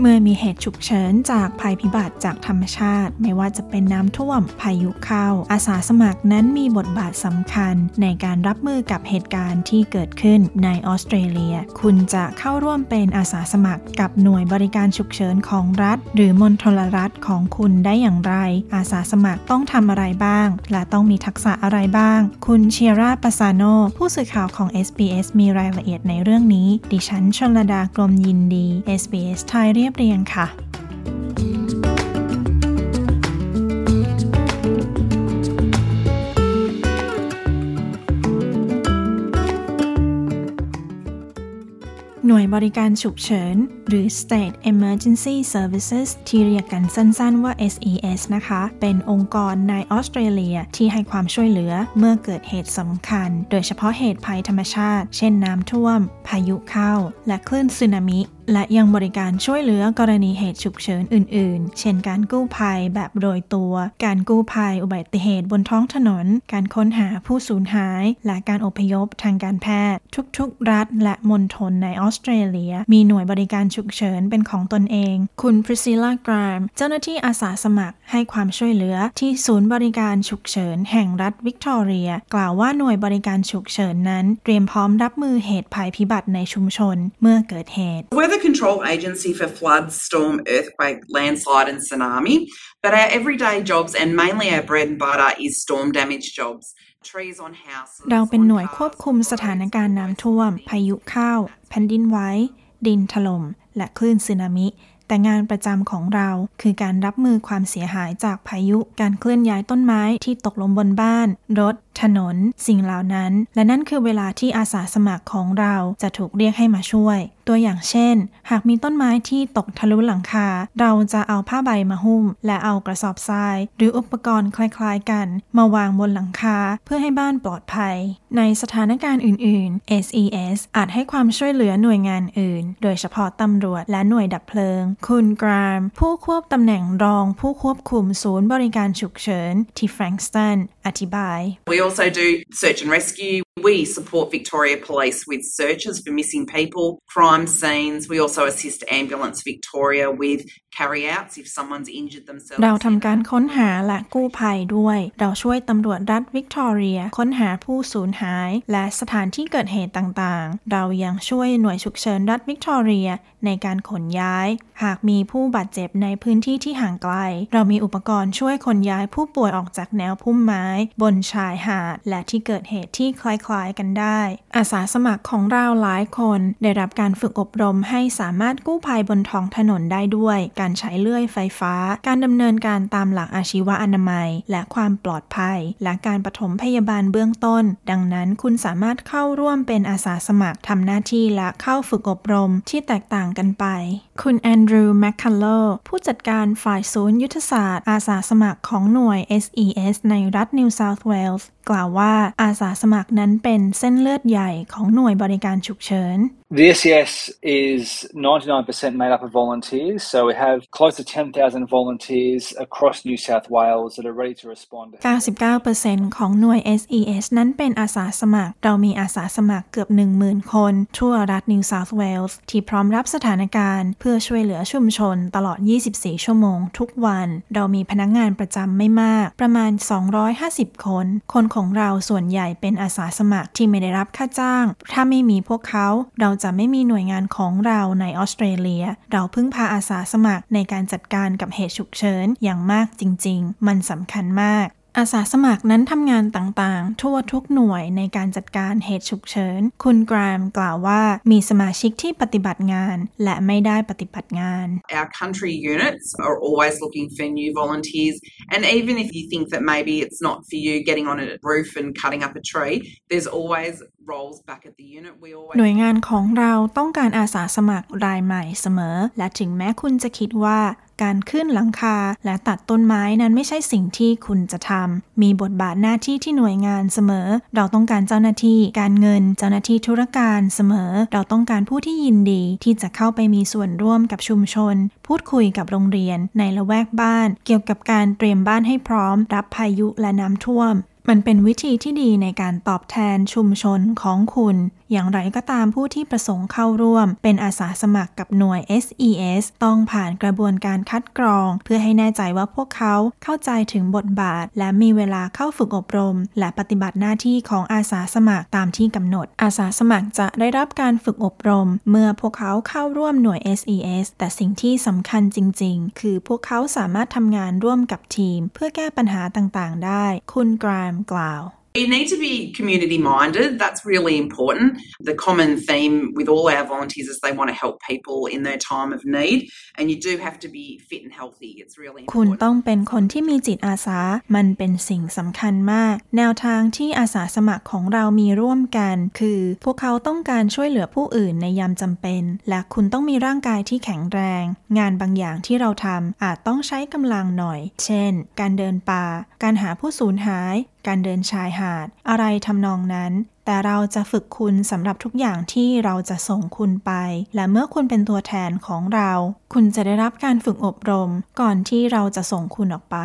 เมื่อมีเหตุฉุกเฉินจากภัยพิบัติจากธรรมชาติ ไม่ว่าจะเป็นน้ำท่วม พายุเข้า อาสาสมัครนั้นมีบทบาทสำคัญ ในการรับมือกับเหตุการณ์ที่เกิดขึ้นในออสเตรเลีย คุณจะเข้าร่วมเป็นอาสาสมัคร กับหน่วยบริการฉุกเฉินของรัฐ หรือมณฑลรัฐของคุณได้อย่างไร อาสาสมัครต้องทำอะไรบ้าง และต้องมีทักษะอะไรบ้าง คุณเชียร่าปาซาโนผู้สื่อข่าวของ SBS มีรายละเอียดในเรื่องนี้ ดิฉันชลดากรมยินดี SBS ไทยเรียบเรียงค่ะหน่วยบริการฉุกเฉิน หรือ State Emergency Services ที่เรียกกันสั้นๆว่า SES นะคะ เป็นองค์กรในออสเตรเลียที่ให้ความช่วยเหลือเมื่อเกิดเหตุสำคัญ โดยเฉพาะเหตุภัยธรรมชาติ เช่นน้ำท่วม พายุเข้า และคลื่นสึนามิ และยังบริการช่วยเหลือกรณีเหตุฉุกเฉินอื่น ๆ เช่นการกู้ภัยแบบโดยตัว การกู้ภัยอุบัติเหตุบนท้องถนน การค้นหาผู้สูญหาย และการอพยพทางการแพทย์ ทุก ๆ รัฐ และมณฑลในออสเตรเลีย มีหน่วยบริการฉุกเฉินเป็นของตนเอง คุณพริซิล่ากรามเจ้าหน้าที่อาสาสมัครให้ความช่วยเหลือที่ศูนย์บริการฉุกเฉินแห่งรัฐวิกตอเรีย กล่าวว่าหน่วยบริการฉุกเฉินนั้น เตรียมพร้อมรับมือเหตุภัยพิบัติในชุมชนเมื่อเกิดเหตุ We're the control agency for flood, storm, earthquake, landslide, and tsunami. But our everyday jobs and mainly our bread and butter is storm damage jobs. Trees on houses. เราเป็นหน่วย on ควบ cars, คุมสถานการณ์น้ำท่วม พายุเข้าแผ่นดินไหวดินถล่ม และคลื่นสึนามิ แต่งานประจำของเราคือการรับมือความเสียหายจากพายุ การเคลื่อนย้ายต้นไม้ที่ตกลงบนบ้าน รถ ถนน สิ่งเหล่านั้น และนั่นคือเวลาที่อาสาสมัครของเราจะถูกเรียกให้มาช่วย ตัวอย่างเช่น หากมีต้นไม้ที่ตกทะลุหลังคา เราจะเอาผ้าใบมาหุ้ม และเอากระสอบทราย หรืออุปกรณ์คล้ายๆกัน มาวางบนหลังคาเพื่อให้บ้านปลอดภัย ในสถานการณ์อื่น ๆ SES อาจให้ความช่วยเหลือหน่วยงานอื่น โดยเฉพาะตำรวจและหน่วยดับเพลิง คุณกราม ผู้ควบตำแหน่งรอง ผู้ควบคุมศูนย์บริการฉุกเฉินที่แฟรงสตันอธิบาย We also do search and rescue. We support Victoria Police with searches for missing people, crime scenes. We also assist Ambulance Victoria with เราทำการค้นหาและกู้ภัยด้วย เราช่วยตำรวจรัฐวิกตอเรีย ค้นหาผู้สูญหาย และสถานที่เกิดเหตุต่างๆ เรายังช่วยหน่วยฉุกเฉินรัฐวิกตอเรีย ในการขนย้าย หากมีผู้บาดเจ็บในพื้นที่ที่ห่างไกล เรามีอุปกรณ์ช่วยขนย้ายผู้ป่วยออกจากแนวพุ่มไม้ บนชายหาด และที่เกิดเหตุที่คล้ายๆกันได้ อาสาสมัครของเราหลายคน ได้รับการฝึกอบรมให้สามารถกู้ภัยบนท้องถนนได้ด้วยการใช้เลื่อยไฟฟ้า การดำเนินการตามหลักอาชีวะอนามัย และความปลอดภัย และการปฐมพยาบาลเบื้องต้น ดังนั้นคุณสามารถเข้าร่วมเป็นอาสาสมัครทำหน้าที่และเข้าฝึกอบรมที่แตกต่างกันไป คุณแอนดรูว์แมคคัลโลผู้จัดการฝ่ายศูนย์ยุทธศาสตร์อาสาสมัครของหน่วย SES ในรัฐนิวเซาท์เวลส์ กล่าวว่าอาสาสมัครนั้นเป็นเส้นเลือดใหญ่ของหน่วยบริการฉุกเฉิน The SES is 99% made up of volunteers, so we have close to 10,000 volunteers across New South Wales that are ready to respond. 99%ของหน่วย SES นั้นเป็นอาสาสมัคร เรามีอาสาสมัครเกือบ 10,000 คน ทั่วรัฐนิวเซาท์เวลส์ที่พร้อมรับสถานการณ์ เพื่อช่วยเหลือชุมชนตลอด 24 ชั่วโมงทุกวัน เรามีพนักงานประจำไม่มาก ประมาณ 250 คน คนของเราส่วนใหญ่เป็นอาสาสมัครที่ไม่ได้รับค่าจ้าง ถ้าไม่มีพวกเขาเราจะไม่มีหน่วยงานของเราในออสเตรเลีย เราพึ่งพาอาสาสมัครในการจัดการกับเหตุฉุกเฉินอย่างมากจริง ๆ มันสำคัญมาก อาสาสมัครนั้นทำงานต่างๆ ทั่วทุกหน่วยในการจัดการเหตุฉุกเฉิน คุณกรามกล่าวว่ามีสมาชิกที่ปฏิบัติงานและไม่ได้ปฏิบัติงาน Our country units are always looking for new volunteers and even if you think that maybe it's not for you getting on a roof and cutting up a tree there's always หน่วยงานของเราต้องการอาสาสมัครรายใหม่เสมอ และถึงแม้คุณจะคิดว่า การขึ้นหลังคา และตัดต้นไม้นั้นไม่ใช่สิ่งที่คุณจะทำ มีบทบาทหน้าที่ที่หน่วยงานเสมอ เราต้องการเจ้าหน้าที่การเงิน เจ้าหน้าที่ธุรการเสมอ เราต้องการผู้ที่ยินดีที่จะเข้าไปมีส่วนร่วมกับชุมชน พูดคุยกับโรงเรียน ในละแวกบ้าน เกี่ยวกับการเตรียมบ้านให้พร้อม รับพายุและน้ำท่วมมันเป็นวิธีที่ดีในการตอบแทนชุมชนของคุณ อย่างไรก็ตามผู้ที่ประสงค์เข้าร่วม เป็นอาสาสมัครกับหน่วย SES ต้องผ่านกระบวนการคัดกรอง เพื่อให้แน่ใจว่าพวกเขาเข้าใจถึงบทบาท และมีเวลาเข้าฝึกอบรม และปฏิบัติหน้าที่ของอาสาสมัครตามที่กำหนด อาสาสมัครจะได้รับการฝึกอบรม เมื่อพวกเขาเข้าร่วมหน่วย SES แต่สิ่งที่สำคัญจริง ๆ คือพวกเขาสามารถทำงานร่วมกับทีม เพื่อแก้ปัญหาต่างๆ ได้ คุณกรามกล่าว You need to be community minded. That's really important. The common theme with all our volunteers is they want to help people in their time of need, and you do have to be fit and healthy. It's really important. คุณต้องเป็นคนที่มีจิตอาสา มันเป็นสิ่งสำคัญมาก แนวทางที่อาสาสมัครของเรามีร่วมกัน คือพวกเขาต้องการช่วยเหลือผู้อื่นในยามจำเป็น และคุณต้องมีร่างกายที่แข็งแรง งานบางอย่างที่เราทำอาจต้องใช้กำลังหน่อย เช่น การเดินป่า การหาผู้สูญหายการเดินชายหาด อะไรทำนองนั้น แต่เราจะฝึกคุณสำหรับทุกอย่างที่เราจะส่งคุณไป และเมื่อคุณเป็นตัวแทนของเรา คุณจะได้รับการฝึกอบรม ก่อนที่เราจะส่งคุณออกไป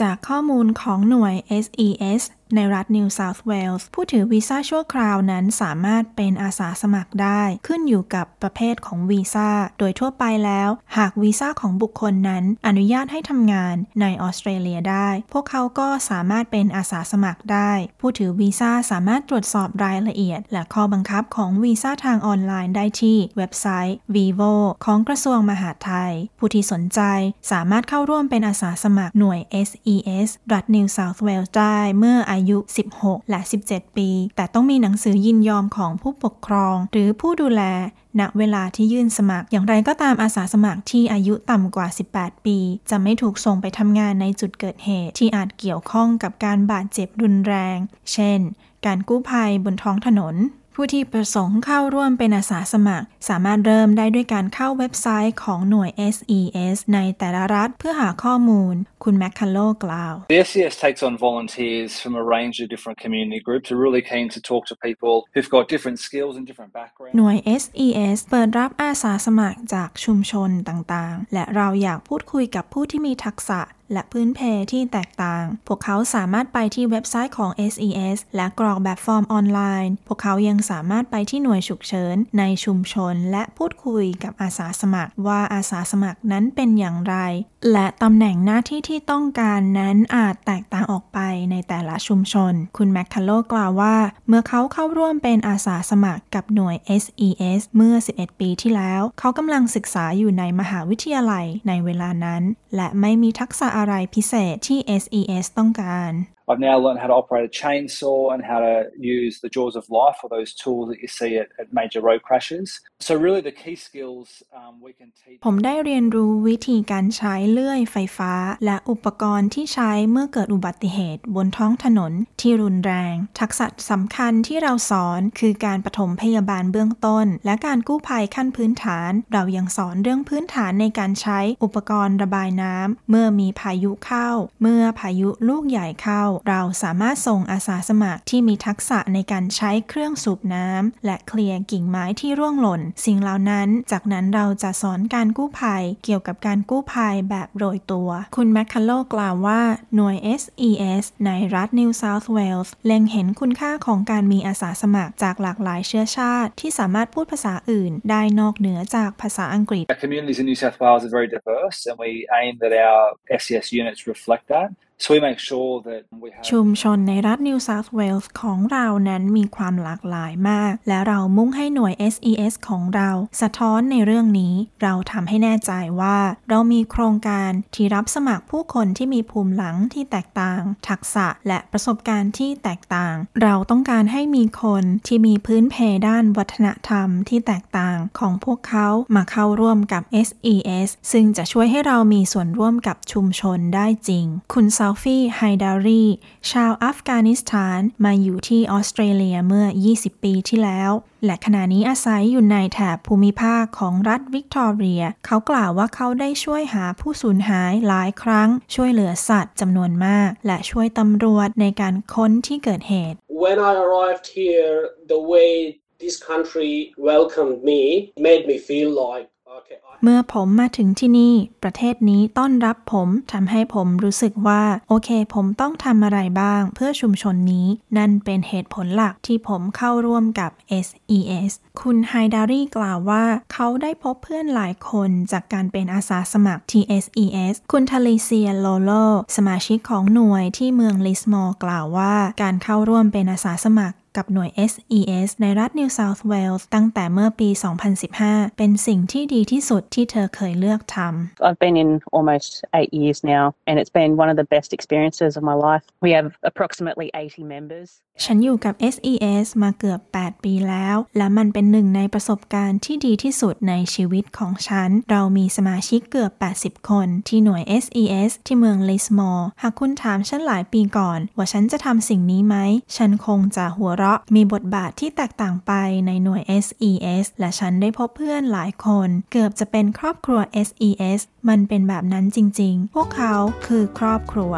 จากข้อมูลของหน่วย SES ในรัฐนิวเซาท์เวลส์ผู้ถือวีซ่าชั่วคราวนั้นสามารถเป็นอาสาสมัครได้ขึ้นอยู่กับประเภทของวีซ่า โดยทั่วไปแล้ว หากวีซ่าของบุคคลนั้นอนุญาตให้ทำงานในออสเตรเลียได้ พวกเขาก็สามารถเป็นอาสาสมัครได้ ผู้ถือวีซ่าสามารถตรวจสอบรายละเอียด และข้อบังคับของวีซ่าทางออนไลน์ได้ที่เว็บไซต์ vivo ของกระทรวงมหาดไทย ผู้ที่สนใจสามารถเข้าร่วมเป็นอาสาสมัครหน่วย SES รัฐนิวเซาท์เวลส์ได้เมื่ออาายุ 16 และ 17 ปี แต่ต้องมีหนังสือยินยอมของผู้ปกครอง หรือผู้ดูแลณเวลาที่ยื่นสมัคร อย่างไรก็ตามอาสาสมัครที่อายุต่ำกว่า 18 ปี จะไม่ถูกส่งไปทำงานในจุดเกิดเหตุ ที่อาจเกี่ยวข้องกับการบาดเจ็บรุนแรง เช่น การกู้ภัยบนท้องถนน ผู้ที่ประสงค์เข้าร่วมเป็นอาสาสมัคร สามารถเริ่มได้ด้วยการเข้าเว็บไซต์ของหน่วย SES ในแต่ละรัฐเพื่อหาข้อมูล คุณแมคคาโลกล่าว The SES takes on volunteers from a range of different community groups. We're really keen to talk to people who've got different skills and different backgrounds. หน่วย SES เปิดรับอาสาสมัครจากชุมชนต่างๆ และเราอยากพูดคุยกับผู้ที่มีทักษะ และพื้นเพที่แตกต่าง พวกเขาสามารถไปที่เว็บไซต์ของ SES และกรอกแบบฟอร์มออนไลน์ พวกเขายังสามารถไปที่หน่วยฉุกเฉินในชุมชน และพูดคุยกับอาสาสมัคร ว่าอาสาสมัครนั้นเป็นอย่างไร และตำแหน่งหน้าที่ที่ต้องการนั้นอาจแตกต่างออกไปในแต่ละชุมชน คุณแมคคาโลกล่าวว่า เมื่อเขาเข้าร่วมเป็นอาสาสมัครกับหน่วย SES เมื่อ 11 ปีที่แล้ว เขากำลังศึกษาอยู่ในมหาวิทยาลัยในเวลานั้น และไม่มีทักษะอะไรพิเศษที่ SES ต้องการ I've now learned how to operate a chainsaw and how to use the jaws of life or those tools that you see at, at major road crashes. So really the key skills um, we can teach ผมได้เรียนรู้วิธีการใช้เลื่อยไฟฟ้า และอุปกรณ์ที่ใช้เมื่อเกิดอุบัติเหตุบนท้องถนนที่รุนแรง ทักษะสำคัญที่เราสอนคือการปฐมพยาบาลเบื้องต้น และการกู้ภัยขั้นพื้นฐาน เรายังสอนเรื่องพื้นฐานในการใช้อุปกรณ์ระบายน้ำเมื่อมีพายุเข้า เมื่อพายุลูกใหญ่เข้าเราสามารถส่งอาสาสมัครที่มีทักษะในการใช้เครื่องสูบน้ำและเคลียร์กิ่งไม้ที่ร่วงหล่น สิ่งเหล่านั้น จากนั้นเราจะสอนการกู้ภัย เกี่ยวกับการกู้ภัยแบบโรยตัว คุณแมคคาโลกล่าวว่าหน่วย SES ในรัฐนิวเซาท์เวลส์เล็งเห็นคุณค่าของการมีอาสาสมัครจากหลากหลายเชื้อชาติ ที่สามารถพูดภาษาอื่น ได้นอกเหนือจากภาษาอังกฤษ Our communities in New South Wales are very diverse and we aim that our SES units reflect that. ชุมชนในรัฐนิวเซาท์เวลส์ของเรานั้นมีความหลากหลายมาก และเรามุ่งให้หน่วย SES ของเราสะท้อนในเรื่องนี้ เราทำให้แน่ใจว่า เรามีโครงการที่รับสมัครผู้คนที่มีภูมิหลังที่แตกต่าง ทักษะและประสบการณ์ที่แตกต่าง เราต้องการให้มีคนที่มีพื้นเพด้านวัฒนธรรมที่แตกต่างของพวกเขามาเข้าร่วมกับ SES ซึ่งจะช่วยให้เรามีส่วนร่วมกับชุมชนได้จริง คุณซาฟีไฮดารีชาวอัฟกานิสถานมาอยู่ที่ออสเตรเลียเมื่อ 20 ปีที่แล้ว และขณะนี้อาศัยอยู่ในแถบภูมิภาคของรัฐวิกตอเรีย เขากล่าวว่าเขาได้ช่วยหาผู้สูญหายหลายครั้ง ช่วยเหลือสัตว์จำนวนมาก และช่วยตำรวจในการค้นที่เกิดเหตุ When I arrived here, the way this country welcomed me made me feel like, เมื่อผมมาถึงที่นี่ ประเทศนี้ต้อนรับผมทำให้ผมรู้สึกว่า โอเค ผมต้องทำอะไรบ้าง เพื่อชุมชนนี้ นั่นเป็นเหตุผลหลักที่ผมเข้าร่วมกับ SES คุณไฮดารีกล่าวว่า เขาได้พบเพื่อนหลายคนจากการเป็นอาสาสมัคร TSES คุณทาลิเซียโลโล สมาชิกของหน่วยที่เมืองลิสมอร์กล่าวว่า การเข้าร่วมเป็นอาสาสมัคร กับหน่วย SES ในรัฐ New South Wales ตั้งแต่เมื่อปี 2015 เป็นสิ่งที่ดีที่สุดที่เธอเคยเลือกทำ I've been in almost eight years now, and it's been one of the best experiences of my life. We have approximately 80 members. ฉันอยู่กับ SES มาเกือบ 8 ปีแล้ว และมันเป็นหนึ่งในประสบการณ์ที่ดีที่สุดในชีวิตของฉัน เรามีสมาชิกเกือบ 80 คนที่หน่วย SES ที่เมืองลิสมอร์หากคุณถามฉันหลายปีก่อน ว่าฉันจะทำสิ่งนี้ไหม ฉันคงจะหัวเราะมีบทบาทที่แตกต่างไปในหน่วย SES และฉันได้พบเพื่อนหลายคน เกือบจะเป็นครอบครัว SES มันเป็นแบบนั้นจริงๆ พวกเขาคือครอบครัว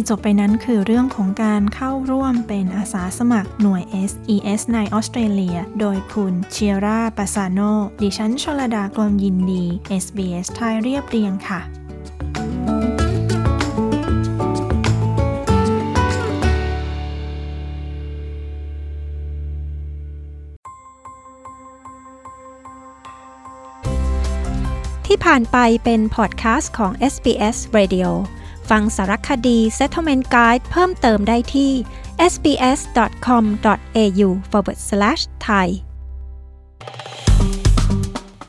ที่จบไปนั้นคือเรื่องของการเข้าร่วมเป็นอาสาสมัครหน่วย SES ในออสเตรเลีย โดยคุณเชียร่าปาซาโนดิฉันชลดากลมยินดี SBS ไทยเรียบเรียงค่ะที่ผ่านไปเป็นพอดแคสต์ของ SBS Radio ฟังสารคดี Settlement Guide เพิ่มเติมได้ที่ sbs.com.au forward slash thai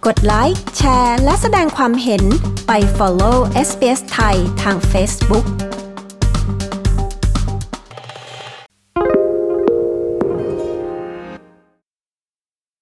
กดไลค์ แชร์ และแสดงความเห็นไป follow SBS ไทยทาง Facebook